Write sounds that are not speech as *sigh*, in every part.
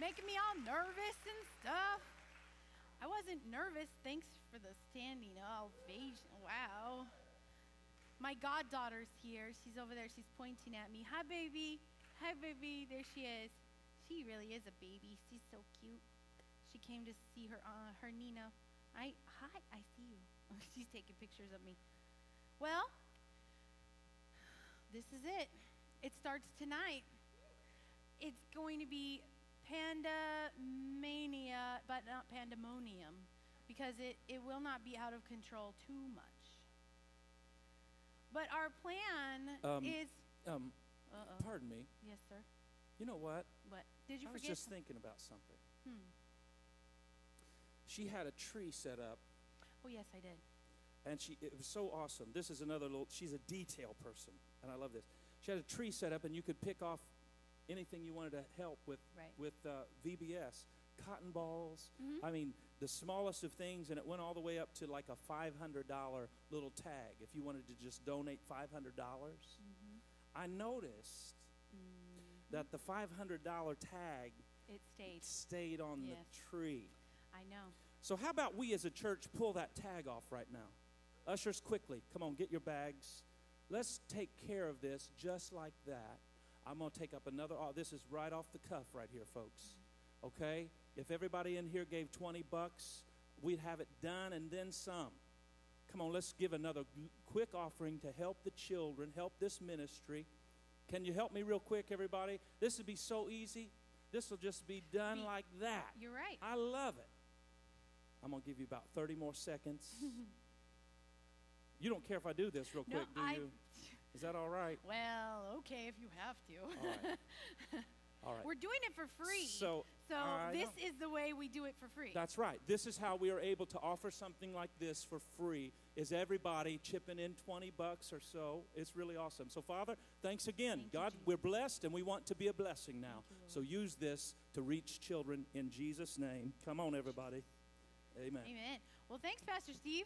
making me all nervous and stuff. I wasn't nervous. Thanks for the standing ovation. Wow. My goddaughter's here. She's over there. She's pointing at me. Hi, baby. Hi, baby. There she is. She really is a baby. She's so cute. She came to see her uh, her Nina. I hi. I see you. *laughs* She's taking pictures of me. Well, this is it. It starts tonight. It's going to be Panda Mania, but not Pandemonium, because it, it will not be out of control too much. But our plan Um, is. Um, Uh-oh. pardon me. Yes, sir. You know what? What? Did you forget? I was just some- thinking about something. hmm. She had a tree set up, Oh, yes, I did. and she it was so awesome. This is another little. She's a detail person, and I love this. She had a tree set up, and you could pick off anything you wanted to help with Right. with uh, VBS, cotton balls. Mhm. I mean, the smallest of things, and it went all the way up to like a five hundred dollar little tag. If you wanted to just donate five hundred dollars, Mm-hmm. I noticed Mm-hmm. that the five hundred dollar tag It stayed. stayed on Yes. the tree. I know. So, how about we as a church pull that tag off right now? Ushers, quickly, come on, get your bags. Let's take care of this just like that. I'm going to take up another. Oh, this is right off the cuff right here, folks. Okay? If everybody in here gave 20 bucks, we'd have it done and then some. Come on, let's give another quick offering to help the children, help this ministry. Can you help me real quick, everybody? This would be so easy. This will just be done like that. You're right. I love it. I'm going to give you about 30 more seconds. *laughs* you don't care if I do this real no, quick, do I. you? *laughs* Is that all right? Well, okay, if you have to. All *laughs* right. All right. We're doing it for free. So, So I this know. is the way we do it for free. that's right. This is how we are able to offer something like this for free. Is everybody chipping in 20 bucks or so? It's really awesome. So, Father, thanks again. Thank God, Jesus. we're blessed and we want to be a blessing now. You, so use this to reach children in Jesus' name. Come on, everybody. Amen. Amen. Well, thanks, Pastor Steve.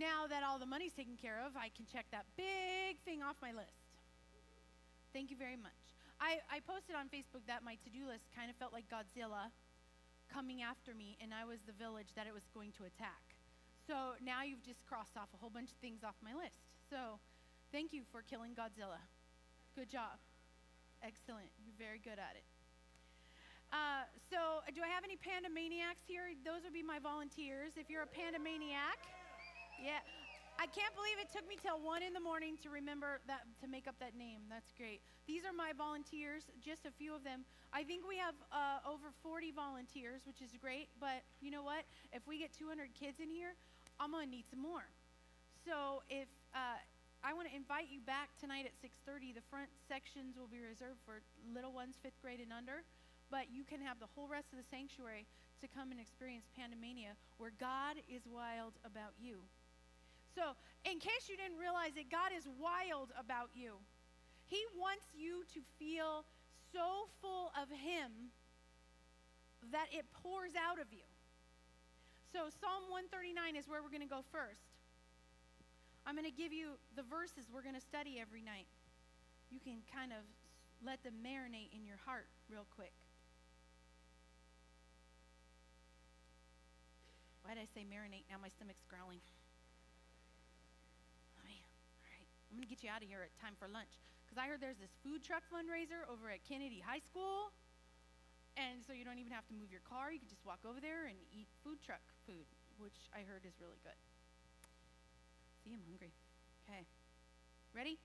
Now that all the money's taken care of, I can check that big thing off my list. Thank you very much. I, I posted on Facebook that my to do list kind of felt like Godzilla coming after me, and I was the village that it was going to attack. So now you've just crossed off a whole bunch of things off my list. So thank you for killing Godzilla. Good job. Excellent. You're very good at it. Uh, so, do I have any panda maniacs here? Those would be my volunteers. If you're a panda maniac, yeah. I can't believe it took me till one in the morning to remember that to make up that name. That's great. These are my volunteers, just a few of them. I think we have uh, over 40 volunteers, which is great. But you know what? If we get 200 kids in here, I'm gonna need some more. So if uh, I want to invite you back tonight at 6:30, the front sections will be reserved for little ones, fifth grade and under. But you can have the whole rest of the sanctuary to come and experience Pandemania, where God is wild about you. So, in case you didn't realize it, God is wild about you. He wants you to feel so full of Him that it pours out of you. So, Psalm 139 is where we're going to go first. I'm going to give you the verses we're going to study every night. You can kind of let them marinate in your heart real quick. Why did I say marinate? Now my stomach's growling. I'm going to get you out of here at time for lunch. Because I heard there's this food truck fundraiser over at Kennedy High School. And so you don't even have to move your car. You can just walk over there and eat food truck food, which I heard is really good. See, I'm hungry. Okay. Ready?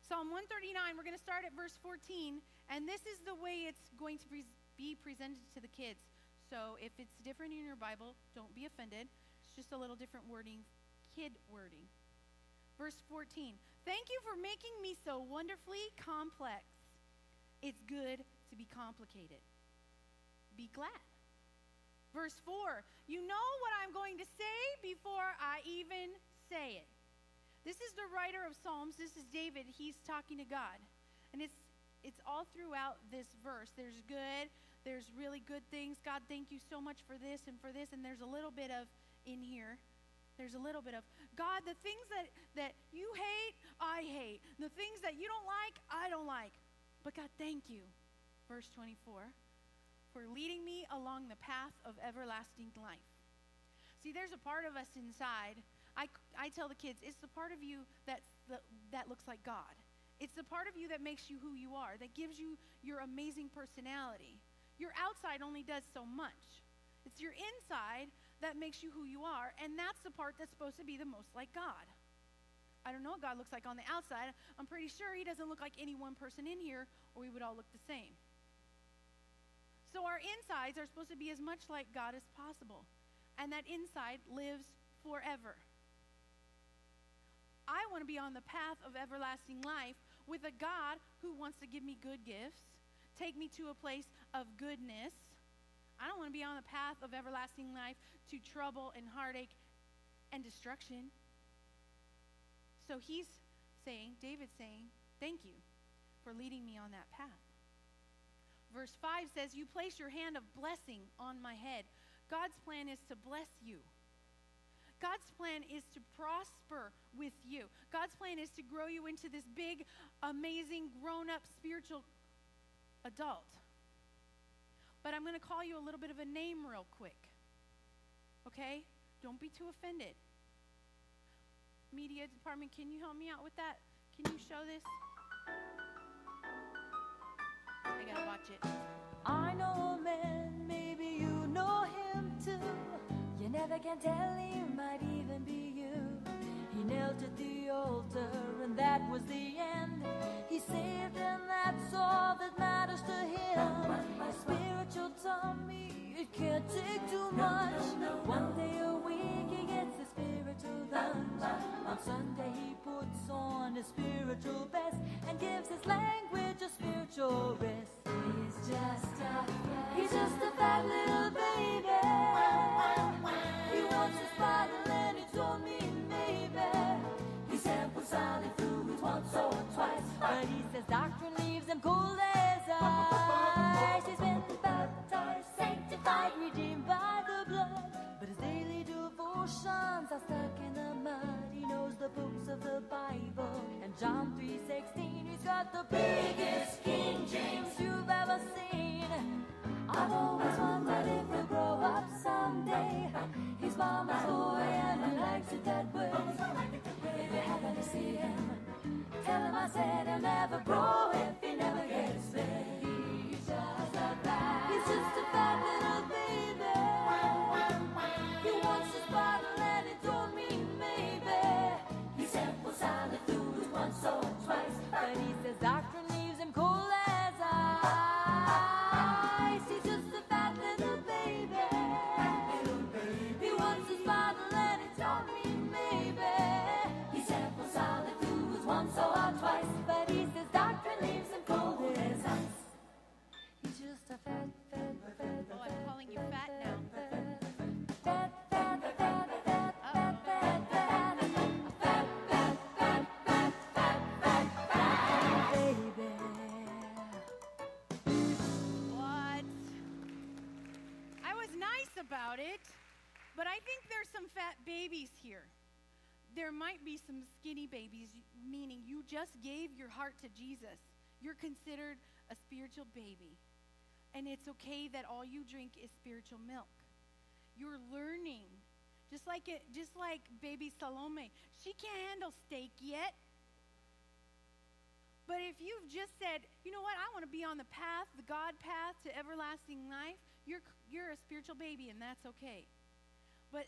Psalm 139, we're going to start at verse 14. And this is the way it's going to be presented to the kids. So if it's different in your Bible, don't be offended. It's just a little different wording, kid wording. Verse 14 Thank you for making me so wonderfully complex. It's good to be complicated. Be glad. Verse 4 You know what I'm going to say before I even say it. This is the writer of Psalms. This is David. He's talking to God. And it's it's all throughout this verse. There's good, there's really good things. God, thank you so much for this and for this. And there's a little bit of in here. There's a little bit of God, the things that, that you hate, I hate. The things that you don't like, I don't like. But God, thank you. Verse 24. for leading me along the path of everlasting life. See, there's a part of us inside. I, I tell the kids, it's the part of you that's the, that looks like God. It's the part of you that makes you who you are, that gives you your amazing personality. Your outside only does so much. It's your inside that makes you who you are, and that's the part that's supposed to be the most like God. I don't know what God looks like on the outside. I'm pretty sure He doesn't look like any one person in here, or we would all look the same. So our insides are supposed to be as much like God as possible, and that inside lives forever. I want to be on the path of everlasting life with a God who wants to give me good gifts, take me to a place of goodness. I don't want to be on the path of everlasting life to trouble and heartache and destruction. So he's saying, David's saying, Thank you for leading me on that path. Verse 5 says, You place your hand of blessing on my head. God's plan is to bless you. God's plan is to prosper with you. God's plan is to grow you into this big, amazing, grown up spiritual adult. But I'm going to call you a little bit of a name real quick. Okay? Don't be too offended media department, can you help me out with that? Can you show this? I gotta watch it. I know a man, maybe you know him too. You never can tell, he might even be John 3:16. He's got the about it, but I think there's some fat babies here. There might be some skinny babies, meaning you just gave your heart to Jesus. You're considered a spiritual baby. And it's okay that all you drink is spiritual milk. You're learning. Just like it, just like baby Salome. She can't handle steak yet. But if you've just said, you know what, I want to be on the path, the God path to everlasting life, you're, you're a spiritual baby, and that's okay. But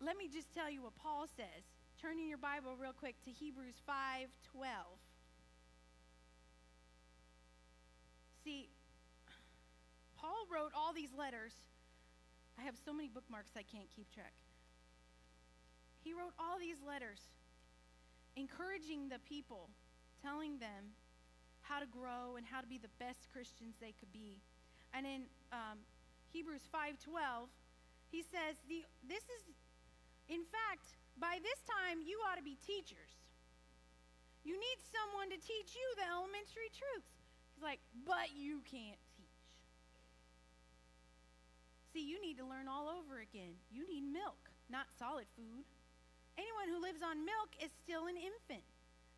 let me just tell you what Paul says. Turn in your Bible real quick to Hebrews 5 12. See, Paul wrote all these letters. I have so many bookmarks I can't keep track. He wrote all these letters encouraging the people telling them how to grow and how to be the best Christians they could be. And in um, Hebrews 5:12, he says, the, "This is, in fact, by this time you ought to be teachers. You need someone to teach you the elementary truths." He's like, "But you can't teach. See, you need to learn all over again. You need milk, not solid food. Anyone who lives on milk is still an infant."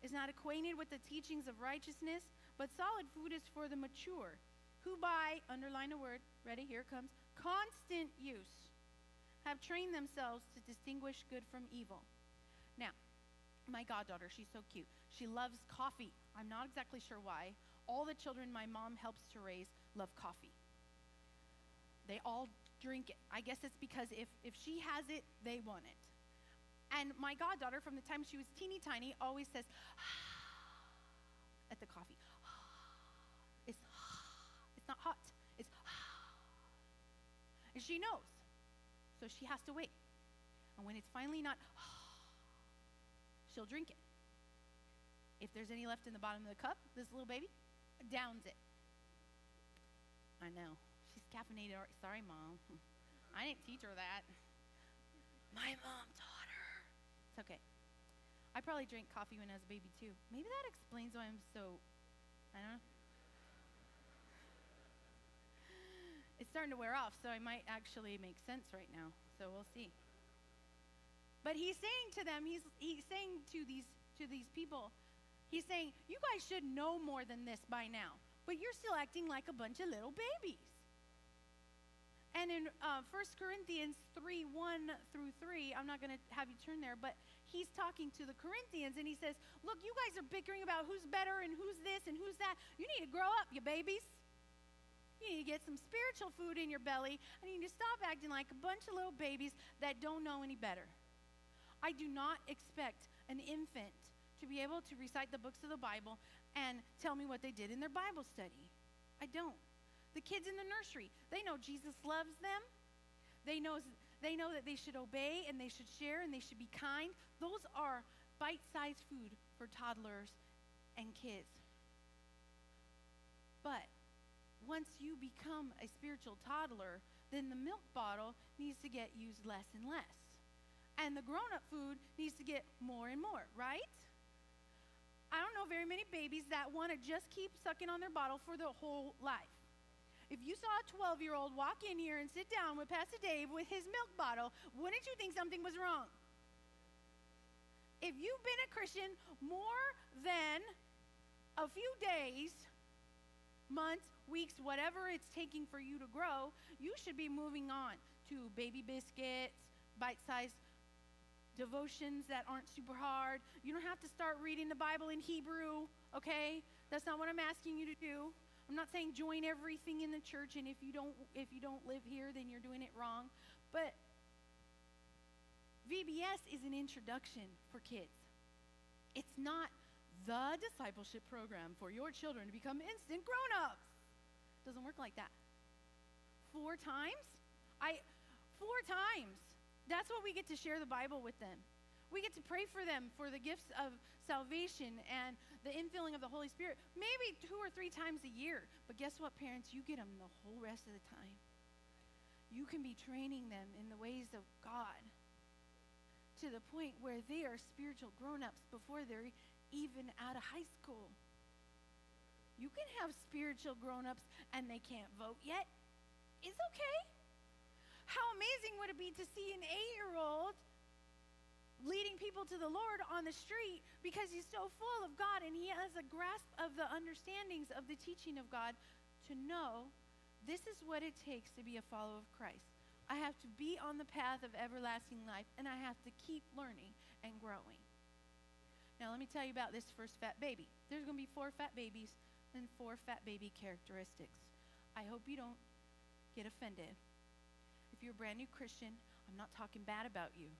is not acquainted with the teachings of righteousness, but solid food is for the mature, who by underline a word. Ready? Here comes. Constant use. Have trained themselves to distinguish good from evil. Now, my goddaughter, she's so cute. She loves coffee. I'm not exactly sure why. All the children my mom helps to raise love coffee. They all drink it. I guess it's because if, if she has it, they want it. And my goddaughter, from the time she was teeny tiny, always says, *sighs* at the coffee. Not hot. It's, *sighs* and she knows. So she has to wait. And when it's finally not, *sighs* she'll drink it. If there's any left in the bottom of the cup, this little baby downs it. I know. She's caffeinated. Sorry, mom. *laughs* I didn't teach her that. My mom taught her. It's okay. I probably drank coffee when I was a baby too. Maybe that explains why I'm so. I don't know. It's starting to wear off, so it might actually make sense right now. So we'll see. But he's saying to them, he's, he's saying to these, to these people, he's saying, You guys should know more than this by now, but you're still acting like a bunch of little babies. And in uh, 1 Corinthians 3 1 through 3, I'm not going to have you turn there, but he's talking to the Corinthians and he says, Look, you guys are bickering about who's better and who's this and who's that. You need to grow up, you babies. You need to get some spiritual food in your belly, and you need to stop acting like a bunch of little babies that don't know any better. I do not expect an infant to be able to recite the books of the Bible and tell me what they did in their Bible study. I don't. The kids in the nursery, they know Jesus loves them. They know, they know that they should obey and they should share and they should be kind. Those are bite sized food for toddlers and kids. But once you become a spiritual toddler, then the milk bottle needs to get used less and less. And the grown up food needs to get more and more, right? I don't know very many babies that want to just keep sucking on their bottle for their whole life. If you saw a 12 year old walk in here and sit down with Pastor Dave with his milk bottle, wouldn't you think something was wrong? If you've been a Christian more than a few days, months, weeks, whatever it's taking for you to grow, you should be moving on to baby biscuits, bite sized devotions that aren't super hard. You don't have to start reading the Bible in Hebrew, okay? That's not what I'm asking you to do. I'm not saying join everything in the church and if you don't if you don't live here then you're doing it wrong. But VBS is an introduction for kids. It's not the discipleship program for your children to become instant grown-ups. Doesn't work like that. Four times? I four times. That's what we get to share the Bible with them. We get to pray for them for the gifts of salvation and the infilling of the Holy Spirit, maybe two or three times a year. But guess what, parents? You get them the whole rest of the time. You can be training them in the ways of God to the point where they are spiritual grown ups before they're even out of high school. You can have spiritual grown ups and they can't vote yet. It's okay. How amazing would it be to see an eight year old leading people to the Lord on the street because he's so full of God and he has a grasp of the understandings of the teaching of God to know this is what it takes to be a follower of Christ. I have to be on the path of everlasting life and I have to keep learning and growing. Now, let me tell you about this first fat baby. There's going to be four fat babies and four fat baby characteristics. I hope you don't get offended. If you're a brand new Christian, I'm not talking bad about you.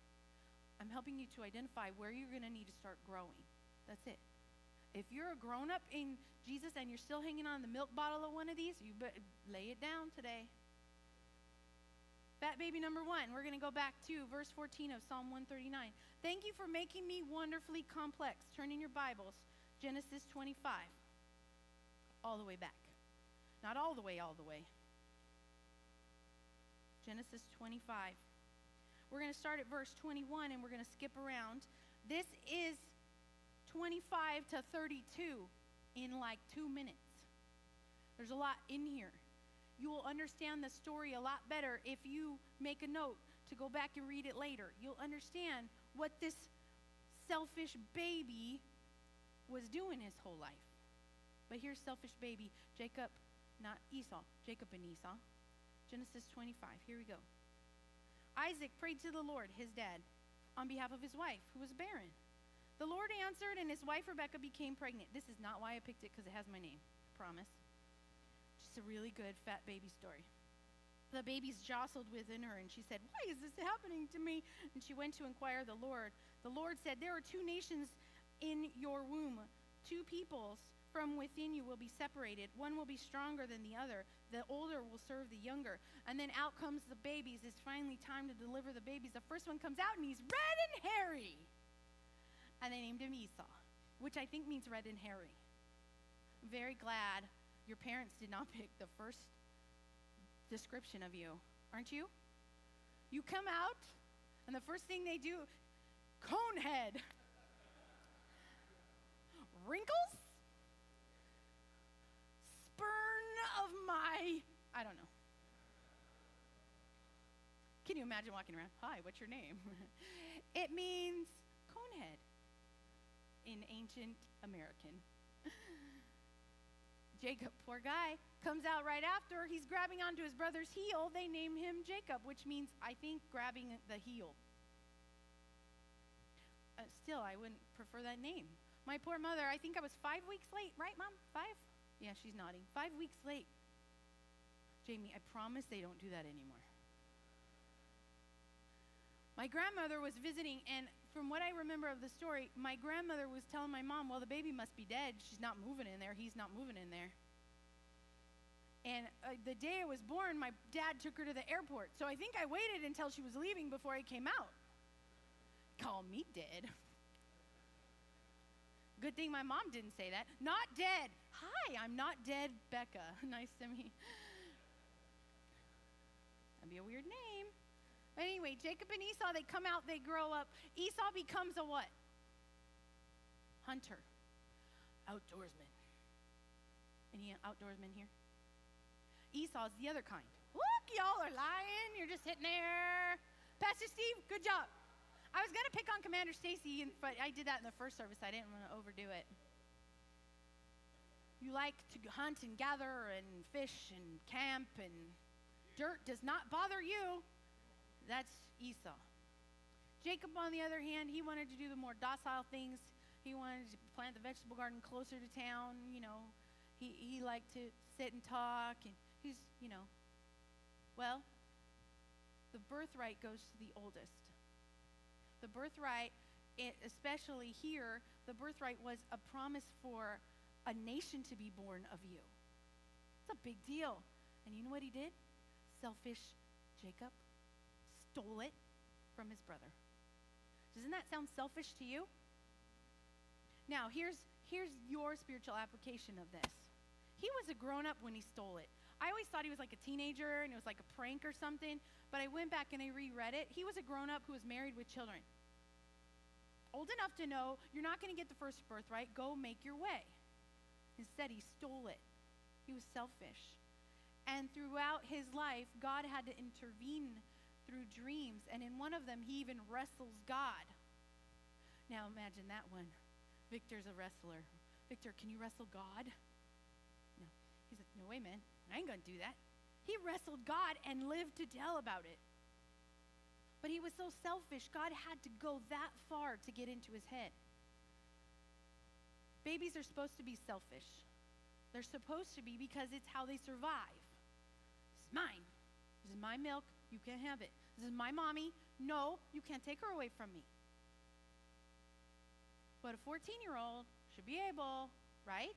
I'm helping you to identify where you're going to need to start growing. That's it. If you're a grown up in Jesus and you're still hanging on the milk bottle of one of these, you better lay it down today. Fat baby number one, we're going to go back to verse 14 of Psalm 139. Thank you for making me wonderfully complex. Turn in your Bibles, Genesis 25 all the way back. Not all the way, all the way. Genesis 25. We're going to start at verse 21 and we're going to skip around. This is 25 to 32 in like two minutes. There's a lot in here. You will understand the story a lot better if you make a note to go back and read it later. You'll understand what this selfish baby was doing his whole life. But here's selfish baby. Jacob not Esau, Jacob and Esau. Genesis 25. Here we go. Isaac prayed to the Lord, his dad, on behalf of his wife, who was barren. The Lord answered, and his wife Rebecca became pregnant. This is not why I picked it because it has my name. Promise. Just a really good fat baby story. The babies jostled within her, and she said, Why is this happening to me? And she went to inquire the Lord. The Lord said, There are two nations in your womb, two peoples from within you will be separated. One will be stronger than the other. The older will serve the younger. And then out comes the babies. It's finally time to deliver the babies. The first one comes out, and he's red and hairy. And they named him Esau, which I think means red and hairy. Very glad your parents did not *laughs* pick the first description of you, aren't you? You come out, and the first thing they do, cone head, *laughs* wrinkles, of my, I don't know. Can you imagine walking around? Hi, what's your name? *laughs* it means conehead in ancient American. *laughs* Jacob, poor guy, comes out right after. He's grabbing onto his brother's heel. They name him Jacob, which means, I think, grabbing the heel. Uh, still, I wouldn't prefer that name. My poor mother, I think I was five weeks late, right, Mom? Five? Yeah, she's nodding. Five weeks late. Jamie, I promise they don't do that anymore. My grandmother was visiting, and from what I remember of the story, my grandmother was telling my mom, Well, the baby must be dead. She's not moving in there. He's not moving in there. And uh, the day I was born, my dad took her to the airport. So I think I waited until she was leaving before I came out. Call me dead. *laughs* Good thing my mom didn't say that. Not dead. Hi, I'm not dead, Becca. *laughs* nice to meet. That'd be a weird name. But anyway, Jacob and Esau, they come out, they grow up. Esau becomes a what? Hunter. Outdoorsman. Any outdoorsmen here? Esau's the other kind. Look, y'all are lying. You're just sitting there. Pastor Steve, good job. I was going to pick on Commander Stacy, but I did that in the first service. I didn't want to overdo it. You like to hunt and gather and fish and camp, and dirt does not bother you. That's Esau. Jacob, on the other hand, he wanted to do the more docile things. He wanted to plant the vegetable garden closer to town. You know, he, he liked to sit and talk, and he's, you know, well, the birthright goes to the oldest. The birthright, especially here, the birthright was a promise for a nation to be born of you. It's a big deal. And you know what he did? Selfish Jacob stole it from his brother. Doesn't that sound selfish to you? Now, here's, here's your spiritual application of this. He was a grown up when he stole it. I always thought he was like a teenager and it was like a prank or something, but I went back and I reread it. He was a grown up who was married with children. Old enough to know you're not going to get the first birthright, go make your way. Instead, he stole it. He was selfish. And throughout his life, God had to intervene through dreams. And in one of them, he even wrestles God. Now imagine that one. Victor's a wrestler. Victor, can you wrestle God? No. He's like, no way, man. I ain't going to do that. He wrestled God and lived to tell about it. But he was so selfish, God had to go that far to get into his head. Babies are supposed to be selfish. They're supposed to be because it's how they survive. This is mine. This is my milk. You can't have it. This is my mommy. No, you can't take her away from me. But a 14 year old should be able, right,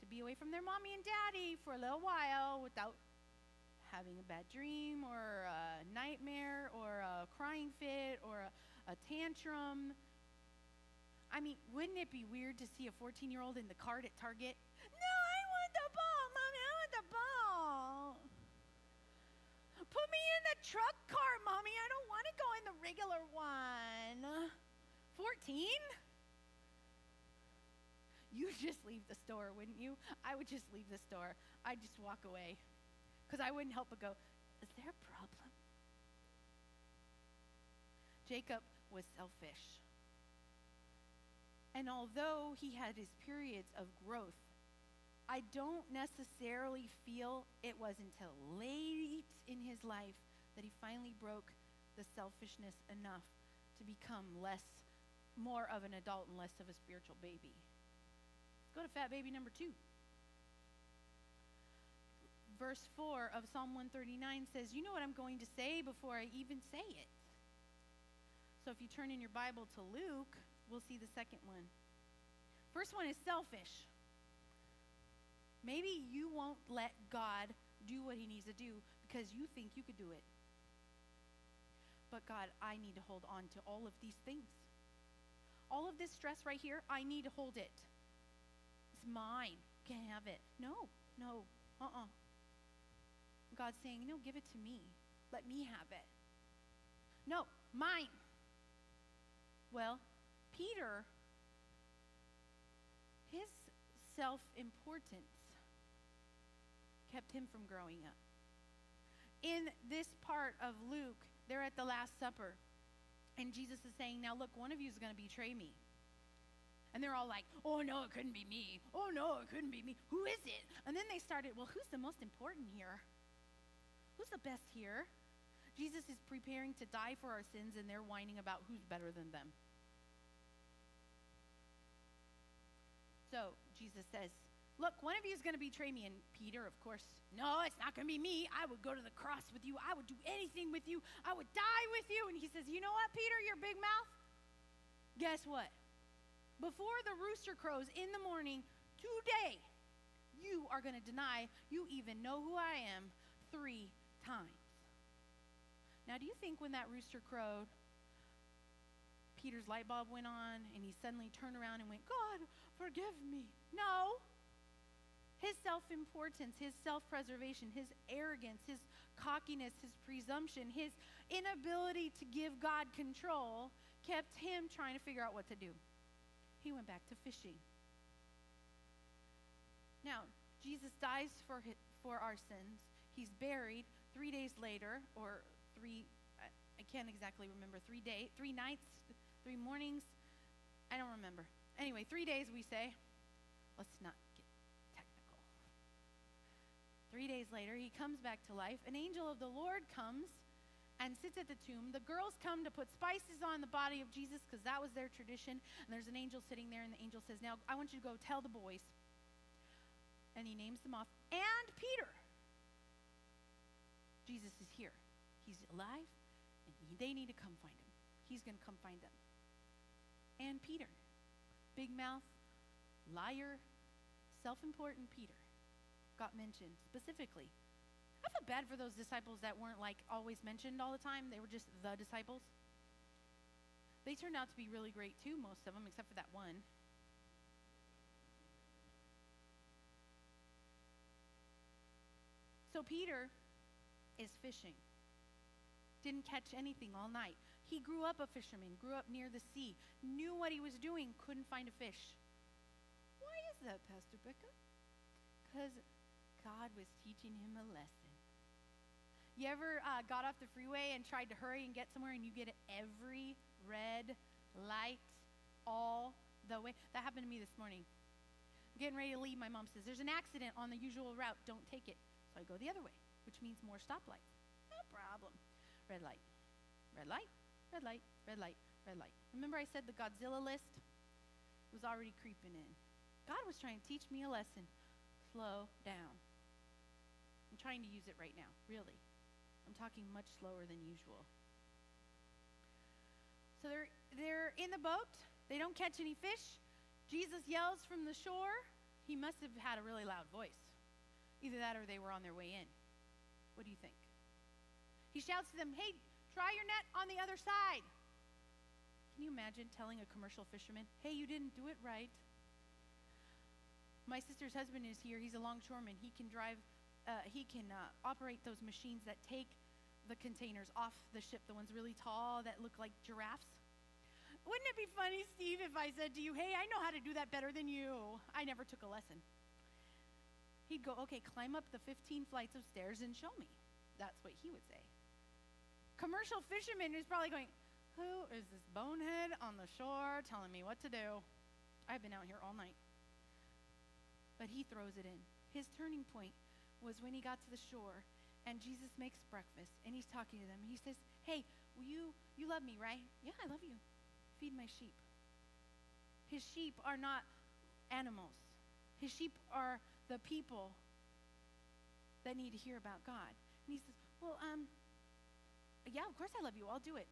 to be away from their mommy and daddy for a little while without having a bad dream or a nightmare or a crying fit or a, a tantrum. I mean, wouldn't it be weird to see a 14 year old in the cart at Target? No, I want the ball, mommy, I want the ball. Put me in the truck cart, mommy. I don't want to go in the regular one. 14? You *laughs* just leave the store, wouldn't you? I would just leave the store. I'd just walk away because I wouldn't help but go, Is there a problem? Jacob was selfish. And although he had his periods of growth, I don't necessarily feel it was until late in his life that he finally broke the selfishness enough to become less, more of an adult and less of a spiritual baby. Go to fat baby number two. Verse 4 of Psalm 139 says, You know what I'm going to say before I even say it. So if you turn in your Bible to Luke, we'll see the second one. First one is selfish. Maybe you won't let God do what he needs to do because you think you could do it. But God, I need to hold on to all of these things. All of this stress right here, I need to hold it. Mine. Can't have it. No, no, uh uh-uh. uh. God's saying, No, give it to me. Let me have it. No, mine. Well, Peter, his self importance kept him from growing up. In this part of Luke, they're at the Last Supper. And Jesus is saying, Now look, one of you is going to betray me. And they're all like, Oh no, it couldn't be me. Oh no, it couldn't be me. Who is it? And then they started, Well, who's the most important here? Who's the best here? Jesus is preparing to die for our sins, and they're whining about who's better than them. So Jesus says, Look, one of you is going to betray me. And Peter, of course, no, it's not going to be me. I would go to the cross with you. I would do anything with you. I would die with you. And he says, You know what, Peter, your big mouth? Guess what? Before the rooster crows in the morning, today, you are going to deny you even know who I am three times. Now, do you think when that rooster crowed, Peter's light bulb went on and he suddenly turned around and went, God, forgive me? No. His self importance, his self preservation, his arrogance, his cockiness, his presumption, his inability to give God control kept him trying to figure out what to do. He went back to fishing. Now, Jesus dies for, his, for our sins. He's buried three days later, or three, I, I can't exactly remember, three day, three nights, three mornings. I don't remember. Anyway, three days we say. Let's not get technical. Three days later, he comes back to life. An angel of the Lord comes and sits at the tomb. The girls come to put spices on the body of Jesus because that was their tradition. And there's an angel sitting there, and the angel says, Now, I want you to go tell the boys. And he names them off. And Peter. Jesus is here. He's alive, and he, they need to come find him. He's going to come find them. And Peter. Big mouth, liar, self important Peter got mentioned specifically. I felt bad for those disciples that weren't like always mentioned all the time. They were just the disciples. They turned out to be really great too, most of them, except for that one. So Peter is fishing. Didn't catch anything all night. He grew up a fisherman, grew up near the sea, knew what he was doing, couldn't find a fish. Why is that, Pastor Becca? Because God was teaching him a lesson. You ever uh, got off the freeway and tried to hurry and get somewhere and you get every red light all the way? That happened to me this morning. I'm getting ready to leave. My mom says, There's an accident on the usual route. Don't take it. So I go the other way, which means more stoplights. No problem. Red light, red light, red light, red light, red light. Remember I said the Godzilla list was already creeping in. God was trying to teach me a lesson. Slow down. I'm trying to use it right now, really. I'm talking much slower than usual. So they're, they're in the boat. They don't catch any fish. Jesus yells from the shore. He must have had a really loud voice. Either that or they were on their way in. What do you think? He shouts to them, Hey, try your net on the other side. Can you imagine telling a commercial fisherman, Hey, you didn't do it right? My sister's husband is here. He's a longshoreman. He can drive uh, he can uh, operate those machines that take the containers off the ship, the ones really tall that look like giraffes. Wouldn't it be funny, Steve, if I said to you, hey, I know how to do that better than you? I never took a lesson. He'd go, okay, climb up the 15 flights of stairs and show me. That's what he would say. Commercial fisherman is probably going, who is this bonehead on the shore telling me what to do? I've been out here all night. but he throws it in. His turning point was when he got to the shore and Jesus makes breakfast and he's talking to them. He says, Hey, will you, you love me, right? Yeah, I love you. Feed my sheep. His sheep are not animals, his sheep are the people that need to hear about God. And he says, Well, um, yeah, of course I love you. I'll do it.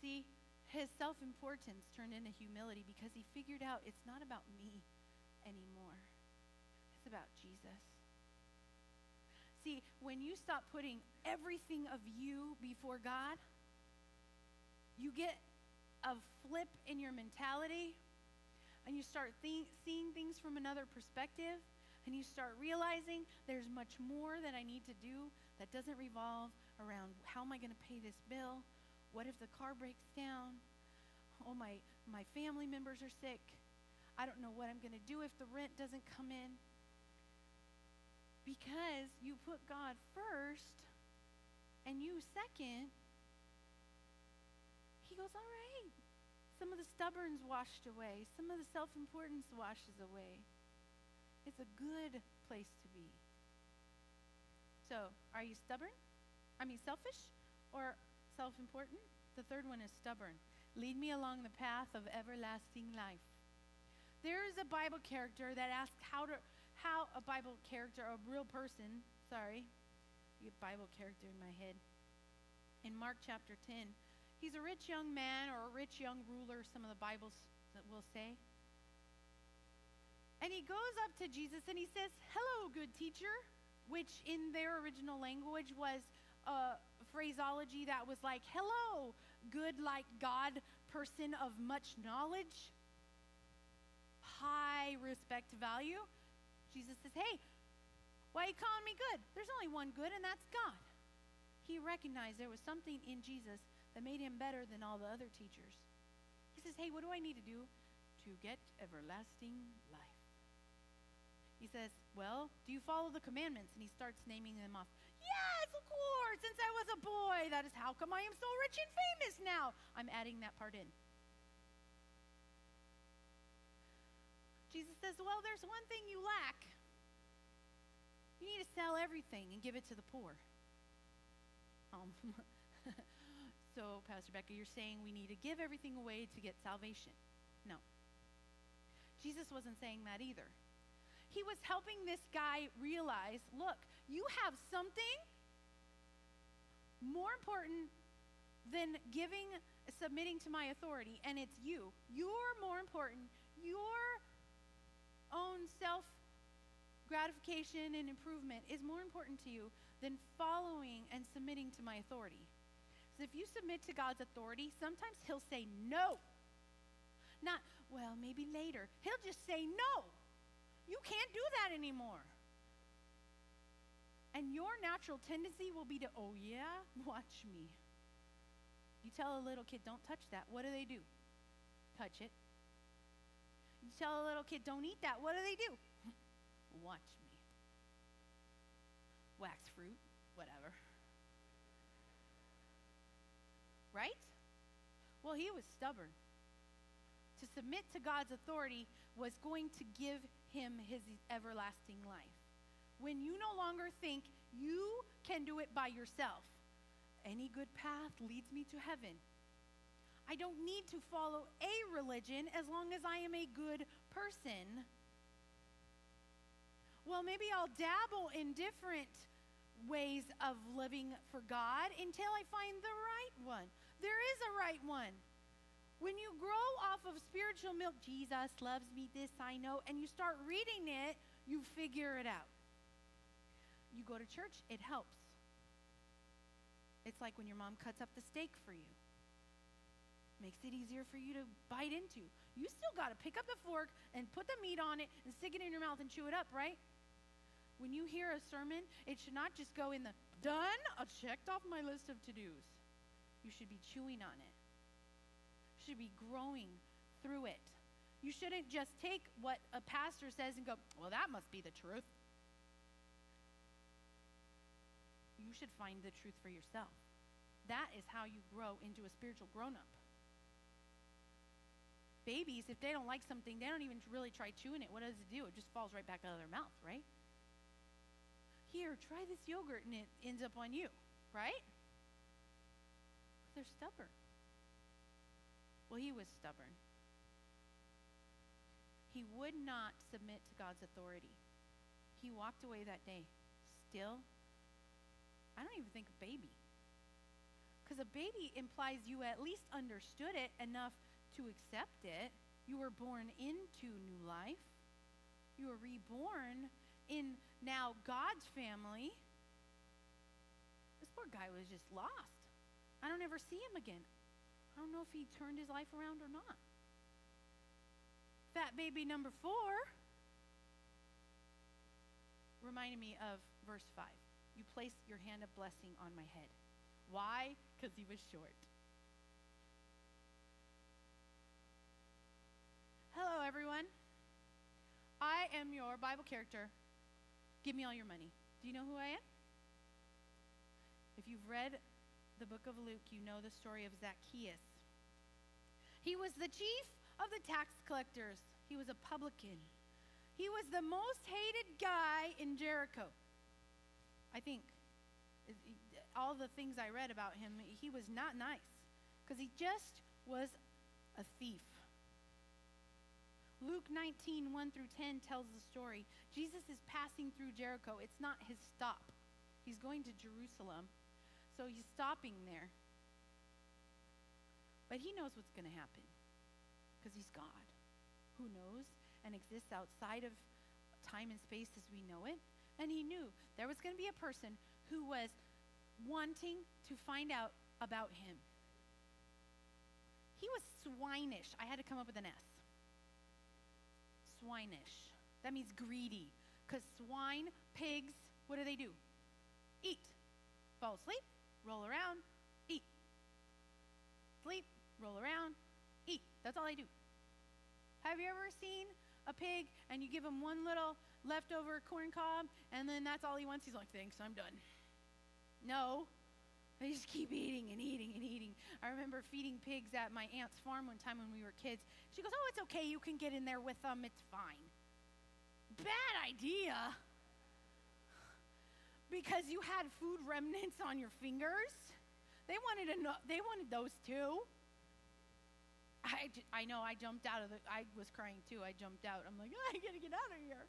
See, his self importance turned into humility because he figured out it's not about me anymore, it's about Jesus. See, when you stop putting everything of you before God, you get a flip in your mentality and you start th- seeing things from another perspective and you start realizing there's much more that I need to do that doesn't revolve around how am I going to pay this bill? What if the car breaks down? Oh, my, my family members are sick. I don't know what I'm going to do if the rent doesn't come in. Because you put God first and you second, He goes, All right. Some of the stubborn's washed away, some of the self importance washes away. It's a good place to be. So, are you stubborn? I mean, selfish or self important? The third one is stubborn. Lead me along the path of everlasting life. There is a Bible character that asks how to how a Bible character, a real person, sorry, a Bible character in my head. In Mark chapter 10, he's a rich young man or a rich young ruler, some of the Bibles will say. And he goes up to Jesus and he says, Hello, good teacher, which in their original language was a phraseology that was like, Hello, good, like God person of much knowledge, high respect value. Jesus says, Hey, why are you calling me good? There's only one good, and that's God. He recognized there was something in Jesus that made him better than all the other teachers. He says, Hey, what do I need to do to get everlasting life? He says, Well, do you follow the commandments? And he starts naming them off. Yes, of course. Since I was a boy, that is how come I am so rich and famous now. I'm adding that part in. Jesus says, Well, there's one thing you lack. You need to sell everything and give it to the poor. Um, *laughs* so, Pastor Becca, you're saying we need to give everything away to get salvation. No. Jesus wasn't saying that either. He was helping this guy realize look, you have something more important than giving, submitting to my authority, and it's you. You're more important. Your own self gratification and improvement is more important to you than following and submitting to my authority. So if you submit to God's authority, sometimes He'll say no. Not, well, maybe later. He'll just say no. You can't do that anymore. And your natural tendency will be to, oh, yeah, watch me. You tell a little kid, don't touch that. What do they do? Touch it. You tell a little kid, don't eat that. What do they do? *laughs* Watch me. Wax fruit, whatever. Right? Well, he was stubborn. To submit to God's authority was going to give him his everlasting life. When you no longer think you can do it by yourself, any good path leads me to heaven. I don't need to follow a religion as long as I am a good person. Well, maybe I'll dabble in different ways of living for God until I find the right one. There is a right one. When you grow off of spiritual milk, Jesus loves me, this I know, and you start reading it, you figure it out. You go to church, it helps. It's like when your mom cuts up the steak for you. Makes it easier for you to bite into. You still got to pick up the fork and put the meat on it and stick it in your mouth and chew it up, right? When you hear a sermon, it should not just go in the done, I checked off my list of to dos. You should be chewing on it you should be growing through it. You shouldn't just take what a pastor says and go, well, that must be the truth. You should find the truth for yourself. That is how you grow into a spiritual grown up. Babies, if they don't like something, they don't even really try chewing it. What does it do? It just falls right back out of their mouth, right? Here, try this yogurt, and it ends up on you, right? They're stubborn. Well, he was stubborn. He would not submit to God's authority. He walked away that day. Still, I don't even think baby. Because a baby implies you at least understood it enough to accept it. You were born into new life. You were reborn in now God's family. This poor guy was just lost. I don't ever see him again. I don't know if he turned his life around or not. Fat baby number four reminded me of verse 5. You placed your hand of blessing on my head. Why? Because he was short. Hello, everyone. I am your Bible character. Give me all your money. Do you know who I am? If you've read the book of Luke, you know the story of Zacchaeus. He was the chief of the tax collectors, he was a publican. He was the most hated guy in Jericho. I think all the things I read about him, he was not nice because he just was a thief. Luke 19, 1 through 10 tells the story. Jesus is passing through Jericho. It's not his stop. He's going to Jerusalem. So he's stopping there. But he knows what's going to happen because he's God who knows and exists outside of time and space as we know it. And he knew there was going to be a person who was wanting to find out about him. He was swinish. I had to come up with an S. Swinish. That means greedy. Because swine, pigs, what do they do? Eat. Fall asleep, roll around, eat. Sleep, roll around, eat. That's all they do. Have you ever seen a pig and you give him one little leftover corn cob and then that's all he wants? He's like, thanks, I'm done. No. They just keep eating and eating and eating. I remember feeding pigs at my aunt's farm one time when we were kids. She goes, Oh, it's okay. You can get in there with them. It's fine. Bad idea. Because you had food remnants on your fingers. They wanted know, they wanted those too. I, I know I jumped out of the, I was crying too. I jumped out. I'm like, *laughs* I gotta get out of here.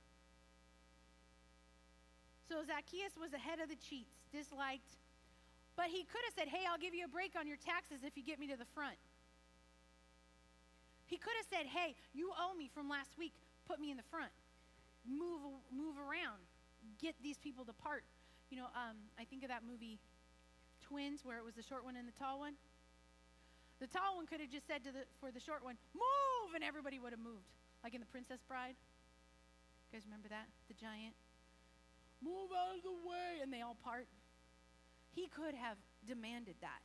So Zacchaeus was ahead of the cheats, disliked, but he could have said, Hey, I'll give you a break on your taxes if you get me to the front. He could have said, Hey, you owe me from last week, put me in the front. Move, move around, get these people to part. You know, um, I think of that movie Twins, where it was the short one and the tall one. The tall one could have just said to the, for the short one, move, and everybody would have moved. Like in The Princess Bride. You guys remember that? The giant? Move out of the way, and they all part. He could have demanded that.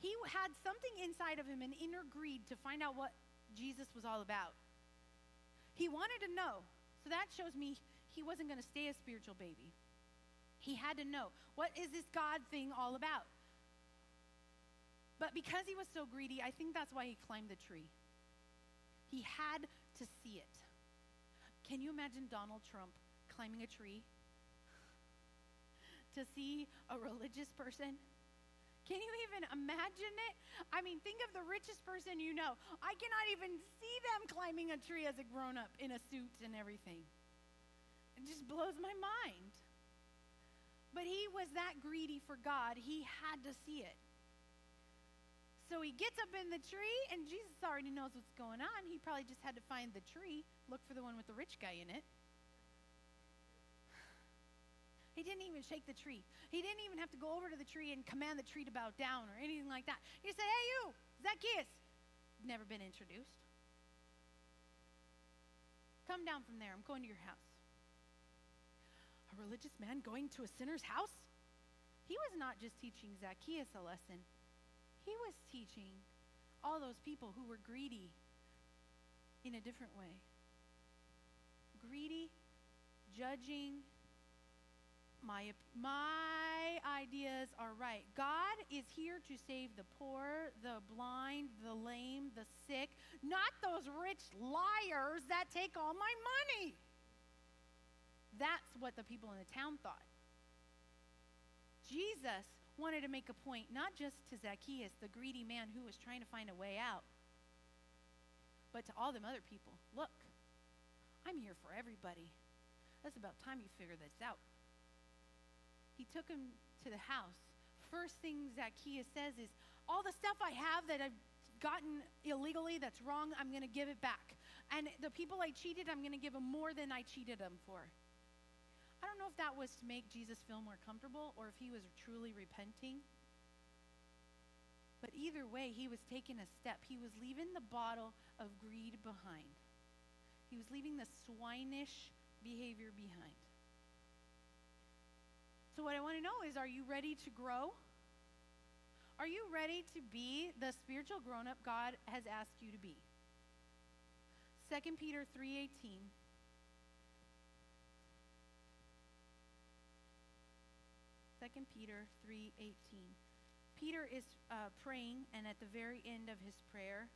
He had something inside of him, an inner greed, to find out what Jesus was all about. He wanted to know. So that shows me he wasn't going to stay a spiritual baby. He had to know what is this God thing all about? But because he was so greedy, I think that's why he climbed the tree. He had to see it. Can you imagine Donald Trump climbing a tree to see a religious person? Can you even imagine it? I mean, think of the richest person you know. I cannot even see them climbing a tree as a grown up in a suit and everything. It just blows my mind. But he was that greedy for God, he had to see it. So he gets up in the tree, and Jesus already knows what's going on. He probably just had to find the tree, look for the one with the rich guy in it. He didn't even shake the tree. He didn't even have to go over to the tree and command the tree to bow down or anything like that. He said, Hey, you, Zacchaeus. Never been introduced. Come down from there. I'm going to your house. A religious man going to a sinner's house? He was not just teaching Zacchaeus a lesson, he was teaching all those people who were greedy in a different way. Greedy, judging, my, my ideas are right. God is here to save the poor, the blind, the lame, the sick, not those rich liars that take all my money. That's what the people in the town thought. Jesus wanted to make a point not just to Zacchaeus, the greedy man who was trying to find a way out, but to all them other people. Look, I'm here for everybody. That's about time you figure this out. He took him to the house. First thing Zacchaeus says is, All the stuff I have that I've gotten illegally that's wrong, I'm going to give it back. And the people I cheated, I'm going to give them more than I cheated them for. I don't know if that was to make Jesus feel more comfortable or if he was truly repenting. But either way, he was taking a step. He was leaving the bottle of greed behind. He was leaving the swinish behavior behind. So, what I want to know is are you ready to grow? Are you ready to be the spiritual grown up God has asked you to be? 2 Peter 3:18 2 Peter 3:18 Peter is uh, praying and at the very end of his prayer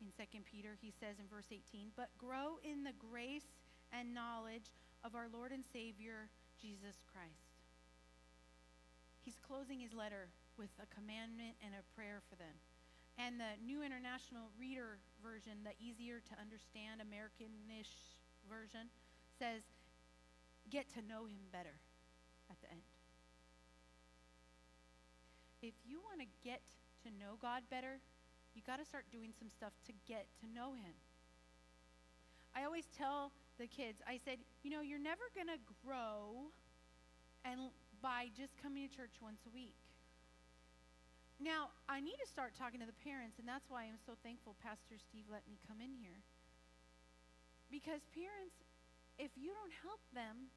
in 2 Peter he says in verse 18 but grow in the grace and knowledge of our Lord and Savior Jesus Christ he's closing his letter with a commandment and a prayer for them. And the New International Reader version, the easier to understand Americanish version, says, get to know him better at the end. If you want to get to know God better, you got to start doing some stuff to get to know him. I always tell the kids, I said, you know, you're never going to grow and by just coming to church once a week. Now, I need to start talking to the parents, and that's why I'm so thankful Pastor Steve let me come in here. Because parents, if you don't help them,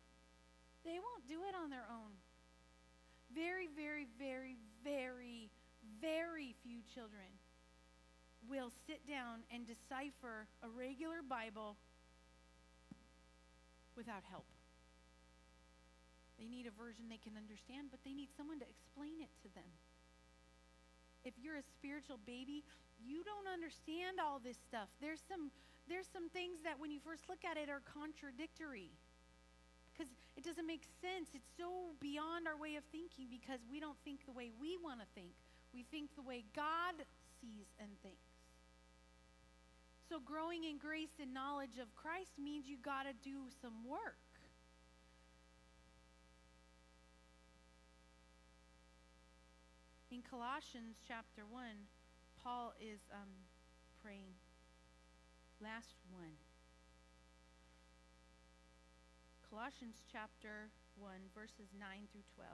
they won't do it on their own. Very, very, very, very, very few children will sit down and decipher a regular Bible without help. They need a version they can understand, but they need someone to explain it to them. If you're a spiritual baby, you don't understand all this stuff. There's some there's some things that when you first look at it are contradictory. Because it doesn't make sense. It's so beyond our way of thinking because we don't think the way we want to think. We think the way God sees and thinks. So growing in grace and knowledge of Christ means you got to do some work. In Colossians chapter 1, Paul is um, praying. Last one. Colossians chapter 1, verses 9 through 12.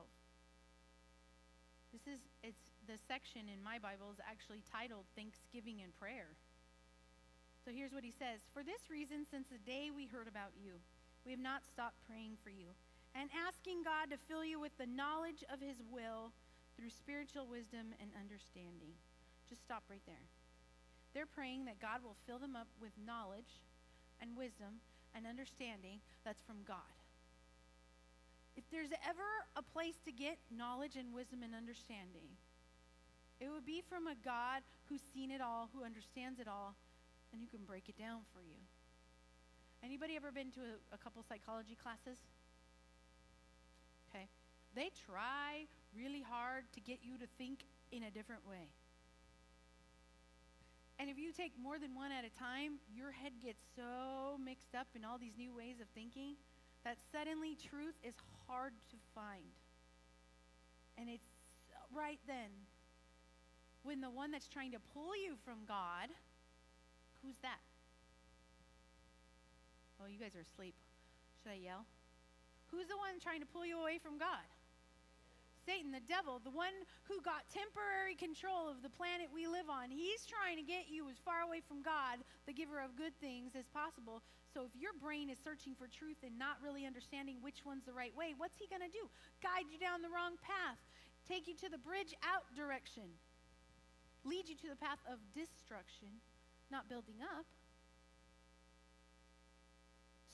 This is, it's the section in my Bible is actually titled Thanksgiving and Prayer. So here's what he says For this reason, since the day we heard about you, we have not stopped praying for you and asking God to fill you with the knowledge of his will through spiritual wisdom and understanding. Just stop right there. They're praying that God will fill them up with knowledge and wisdom and understanding that's from God. If there's ever a place to get knowledge and wisdom and understanding, it would be from a God who's seen it all, who understands it all, and who can break it down for you. Anybody ever been to a, a couple psychology classes? They try really hard to get you to think in a different way. And if you take more than one at a time, your head gets so mixed up in all these new ways of thinking that suddenly truth is hard to find. And it's right then when the one that's trying to pull you from God, who's that? Oh, you guys are asleep. Should I yell? Who's the one trying to pull you away from God? Satan, the devil, the one who got temporary control of the planet we live on, he's trying to get you as far away from God, the giver of good things, as possible. So if your brain is searching for truth and not really understanding which one's the right way, what's he going to do? Guide you down the wrong path, take you to the bridge out direction, lead you to the path of destruction, not building up.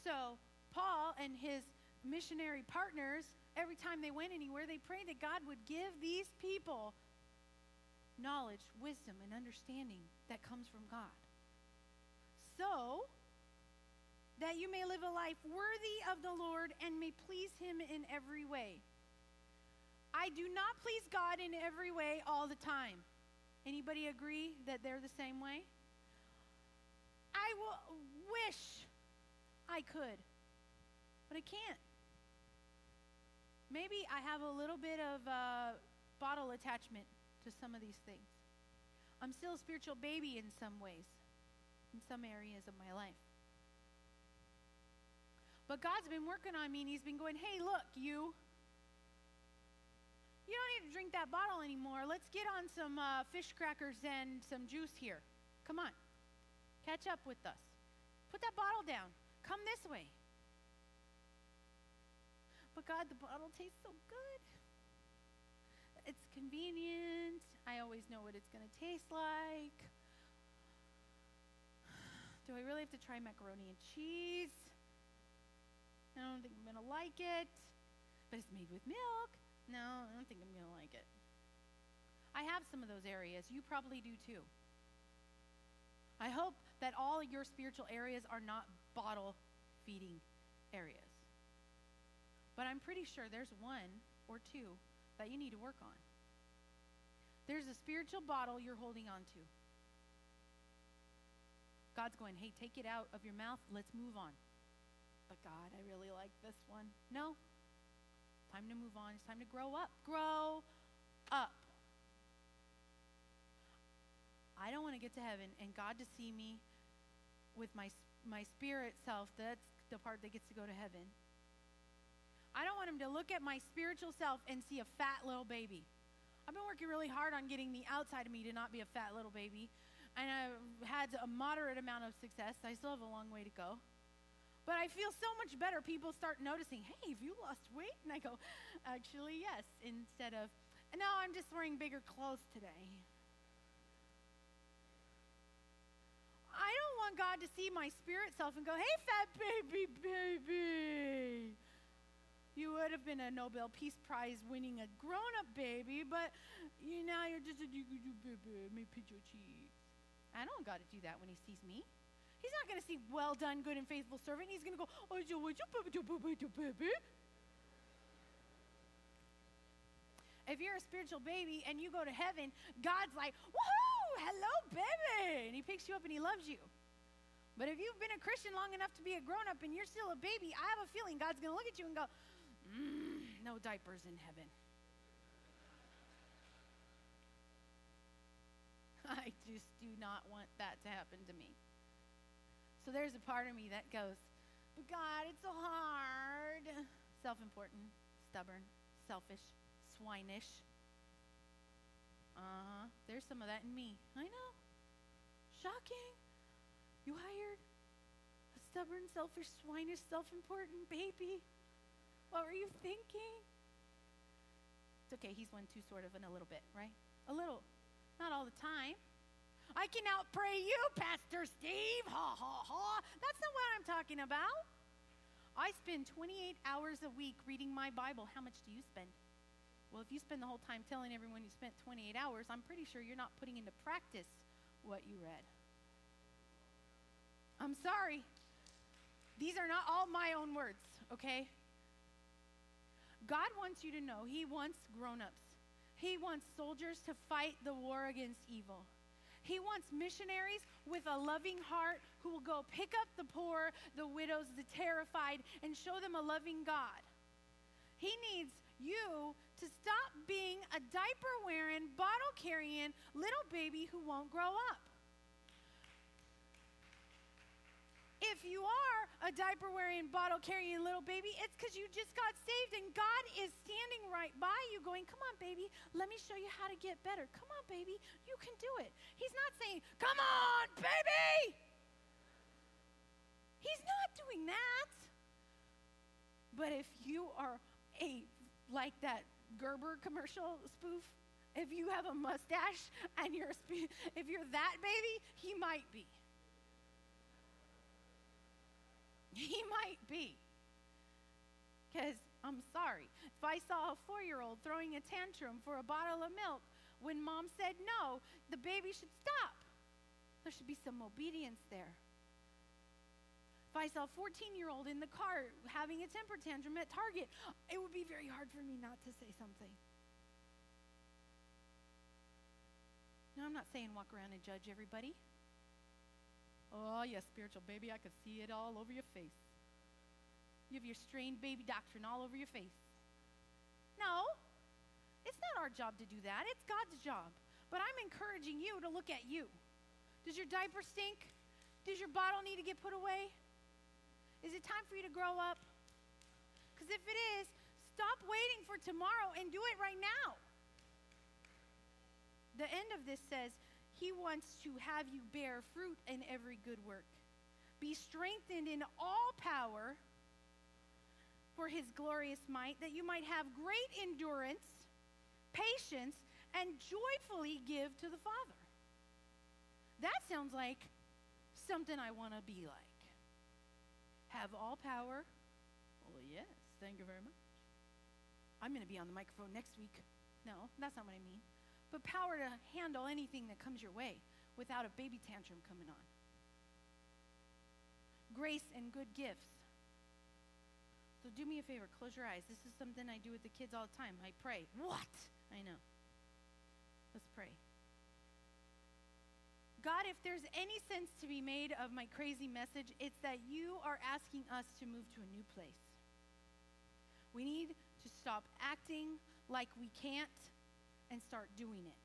So Paul and his missionary partners every time they went anywhere, they prayed that God would give these people knowledge, wisdom, and understanding that comes from God. So that you may live a life worthy of the Lord and may please him in every way. I do not please God in every way all the time. Anybody agree that they're the same way? I will wish I could, but I can't. Maybe I have a little bit of a bottle attachment to some of these things. I'm still a spiritual baby in some ways, in some areas of my life. But God's been working on me and He's been going, hey, look, you. You don't need to drink that bottle anymore. Let's get on some uh, fish crackers and some juice here. Come on. Catch up with us. Put that bottle down. Come this way. But God, the bottle tastes so good. It's convenient. I always know what it's going to taste like. Do I really have to try macaroni and cheese? I don't think I'm going to like it. But it's made with milk. No, I don't think I'm going to like it. I have some of those areas. You probably do too. I hope that all your spiritual areas are not bottle feeding areas. But I'm pretty sure there's one or two that you need to work on. There's a spiritual bottle you're holding on to. God's going, hey, take it out of your mouth. Let's move on. But God, I really like this one. No. Time to move on. It's time to grow up. Grow up. I don't want to get to heaven and God to see me with my, my spirit self. That's the part that gets to go to heaven. I don't want him to look at my spiritual self and see a fat little baby. I've been working really hard on getting the outside of me to not be a fat little baby. And I've had a moderate amount of success. I still have a long way to go. But I feel so much better. People start noticing, hey, have you lost weight? And I go, actually, yes, instead of, no, I'm just wearing bigger clothes today. I don't want God to see my spirit self and go, hey, fat baby, baby. You would have been a Nobel Peace Prize winning a grown up baby, but you now you're just a baby, pinch your cheeks. I don't got to do that when he sees me. He's not going to see well done, good and faithful servant. He's going to go, oh, you, would you, baby? If you're a spiritual baby and you go to heaven, God's like, woohoo, hello, baby. And he picks you up and he loves you. But if you've been a Christian long enough to be a grown up and you're still a baby, I have a feeling God's going to look at you and go, mm, no diapers in heaven. *laughs* I just do not want that to happen to me. So there's a part of me that goes, but God, it's so hard. Self important, stubborn, selfish, swinish. Uh huh. There's some of that in me. I know. Shocking. You hired a stubborn, selfish, swinish, self important baby. What were you thinking? It's okay. He's one too, sort of, in a little bit, right? A little. Not all the time. I can outpray you, Pastor Steve. Ha, ha, ha. That's not what I'm talking about. I spend 28 hours a week reading my Bible. How much do you spend? Well, if you spend the whole time telling everyone you spent 28 hours, I'm pretty sure you're not putting into practice what you read. I'm sorry. These are not all my own words, okay? God wants you to know He wants grown ups, He wants soldiers to fight the war against evil. He wants missionaries with a loving heart who will go pick up the poor, the widows, the terrified, and show them a loving God. He needs you to stop being a diaper wearing, bottle carrying little baby who won't grow up. If you are a diaper wearing, bottle carrying little baby, it's because you just got saved and God is standing right by you going, Come on, baby, let me show you how to get better. Come on, baby, you can do it. He's not saying, Come on, baby. He's not doing that. But if you are a, like that Gerber commercial spoof, if you have a mustache and you're if you're that baby, he might be. He might be. Because I'm sorry. If I saw a four year old throwing a tantrum for a bottle of milk when mom said no, the baby should stop. There should be some obedience there. If I saw a 14 year old in the car having a temper tantrum at Target, it would be very hard for me not to say something. No, I'm not saying walk around and judge everybody. Oh, yes, spiritual baby, I could see it all over your face. You have your strained baby doctrine all over your face. No, it's not our job to do that. It's God's job. But I'm encouraging you to look at you. Does your diaper stink? Does your bottle need to get put away? Is it time for you to grow up? Because if it is, stop waiting for tomorrow and do it right now. The end of this says, He wants to have you bear fruit in every good work. Be strengthened in all power for his glorious might, that you might have great endurance, patience, and joyfully give to the Father. That sounds like something I want to be like. Have all power? Well, yes, thank you very much. I'm going to be on the microphone next week. No, that's not what I mean. But power to handle anything that comes your way without a baby tantrum coming on. Grace and good gifts so do me a favor, close your eyes. This is something I do with the kids all the time. I pray. What? I know. Let's pray. God, if there's any sense to be made of my crazy message, it's that you are asking us to move to a new place. We need to stop acting like we can't and start doing it.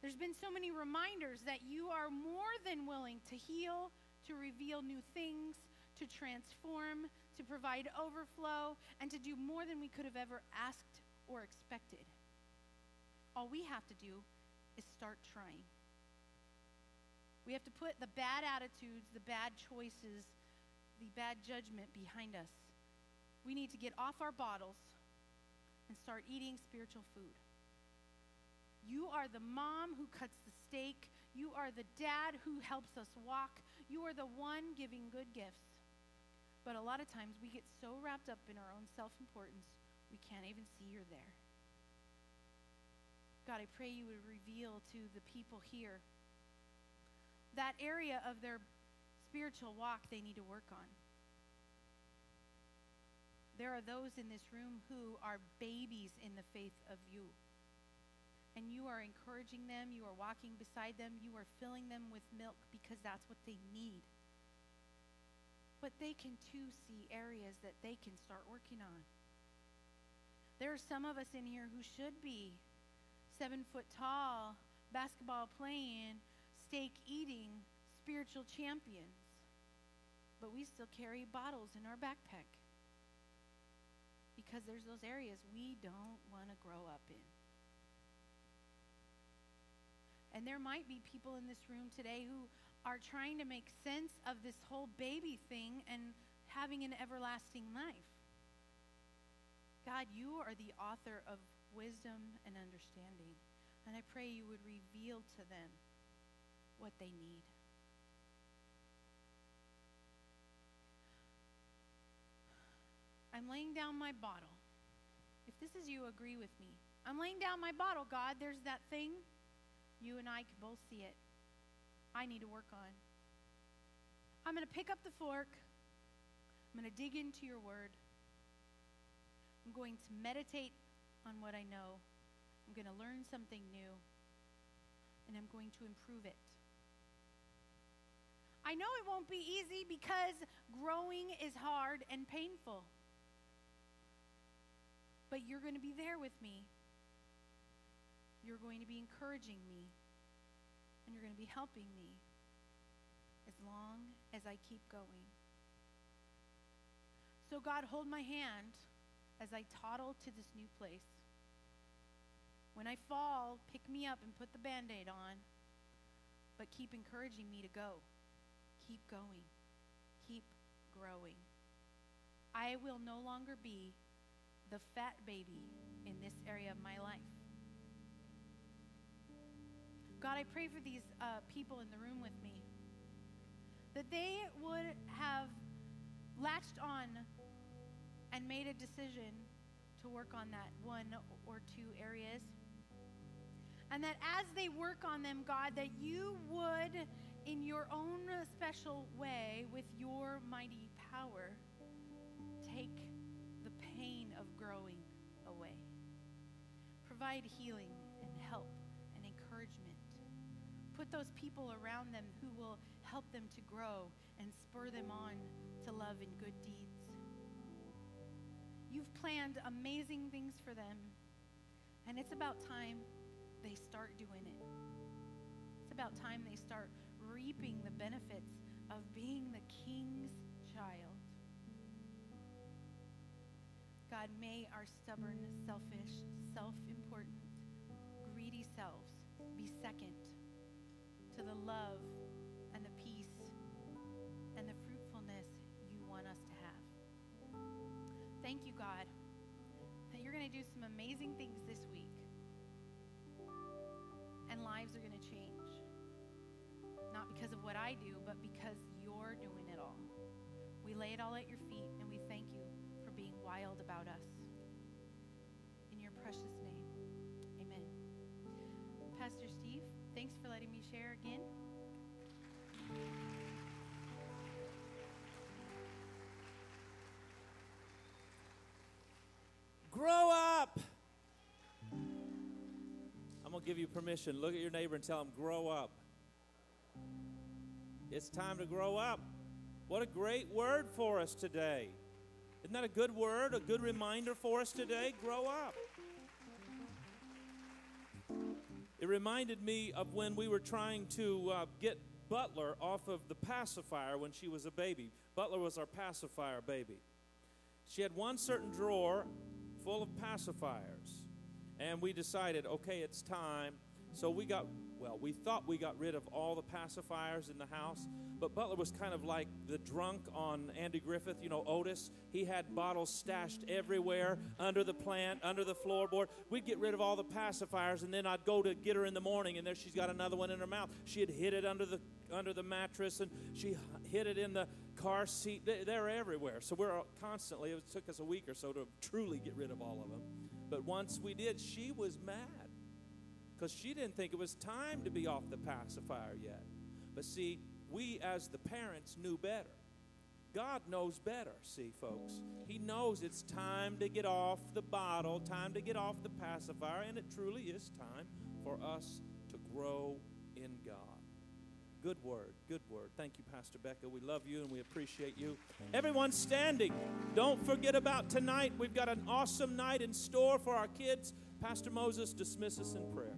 There's been so many reminders that you are more than willing to heal, to reveal new things, to transform, to provide overflow, and to do more than we could have ever asked or expected. All we have to do is start trying. We have to put the bad attitudes, the bad choices, the bad judgment behind us. We need to get off our bottles and start eating spiritual food. You are the mom who cuts the steak. You are the dad who helps us walk. You are the one giving good gifts. But a lot of times we get so wrapped up in our own self importance, we can't even see you're there. God, I pray you would reveal to the people here that area of their spiritual walk they need to work on. There are those in this room who are babies in the faith of you. And you are encouraging them, you are walking beside them, you are filling them with milk because that's what they need but they can too see areas that they can start working on. There are some of us in here who should be seven foot tall, basketball playing, steak eating, spiritual champions, but we still carry bottles in our backpack because there's those areas we don't want to grow up in. And there might be people in this room today who are trying to make sense of this whole baby thing and having an everlasting life. God, you are the author of wisdom and understanding. And I pray you would reveal to them what they need. I'm laying down my bottle. If this is you, agree with me. I'm laying down my bottle, God. There's that thing. You and I can both see it. I need to work on. I'm going to pick up the fork. I'm going to dig into your word. I'm going to meditate on what I know. I'm going to learn something new. And I'm going to improve it. I know it won't be easy because growing is hard and painful. But you're going to be there with me. You're going to be encouraging me and you're going to be helping me as long as I keep going. So, God, hold my hand as I toddle to this new place. When I fall, pick me up and put the band aid on, but keep encouraging me to go. Keep going. Keep growing. I will no longer be the fat baby in this area of my life. God, I pray for these uh, people in the room with me that they would have latched on and made a decision to work on that one or two areas. And that as they work on them, God, that you would, in your own special way, with your mighty power, growing away. Provide healing and help and encouragement. Put those people around them who will help them to grow and spur them on to love and good deeds. You've planned amazing things for them, and it's about time they start doing it. It's about time they start reaping the benefits of being the king's child. God, may our stubborn, selfish, self important, greedy selves be second to the love and the peace and the fruitfulness you want us to have. Thank you, God, that you're going to do some amazing things this week and lives are going to change. Not because of what I do, but because you're doing it all. We lay it all at your going to give you permission. Look at your neighbor and tell him, grow up. It's time to grow up. What a great word for us today. Isn't that a good word, a good reminder for us today? Grow up. It reminded me of when we were trying to uh, get Butler off of the pacifier when she was a baby. Butler was our pacifier baby. She had one certain drawer full of pacifiers. And we decided, okay, it's time. So we got, well, we thought we got rid of all the pacifiers in the house, but Butler was kind of like the drunk on Andy Griffith, you know, Otis. He had bottles stashed everywhere under the plant, under the floorboard. We'd get rid of all the pacifiers, and then I'd go to get her in the morning, and there she's got another one in her mouth. She had hid it under the under the mattress, and she hid it in the car seat. They, they're everywhere. So we're constantly. It took us a week or so to truly get rid of all of them. But once we did, she was mad because she didn't think it was time to be off the pacifier yet. But see, we as the parents knew better. God knows better, see, folks. He knows it's time to get off the bottle, time to get off the pacifier, and it truly is time for us to grow. Good word, good word. Thank you, Pastor Becca. We love you and we appreciate you. Everyone standing. Don't forget about tonight. We've got an awesome night in store for our kids. Pastor Moses, dismiss us in prayer.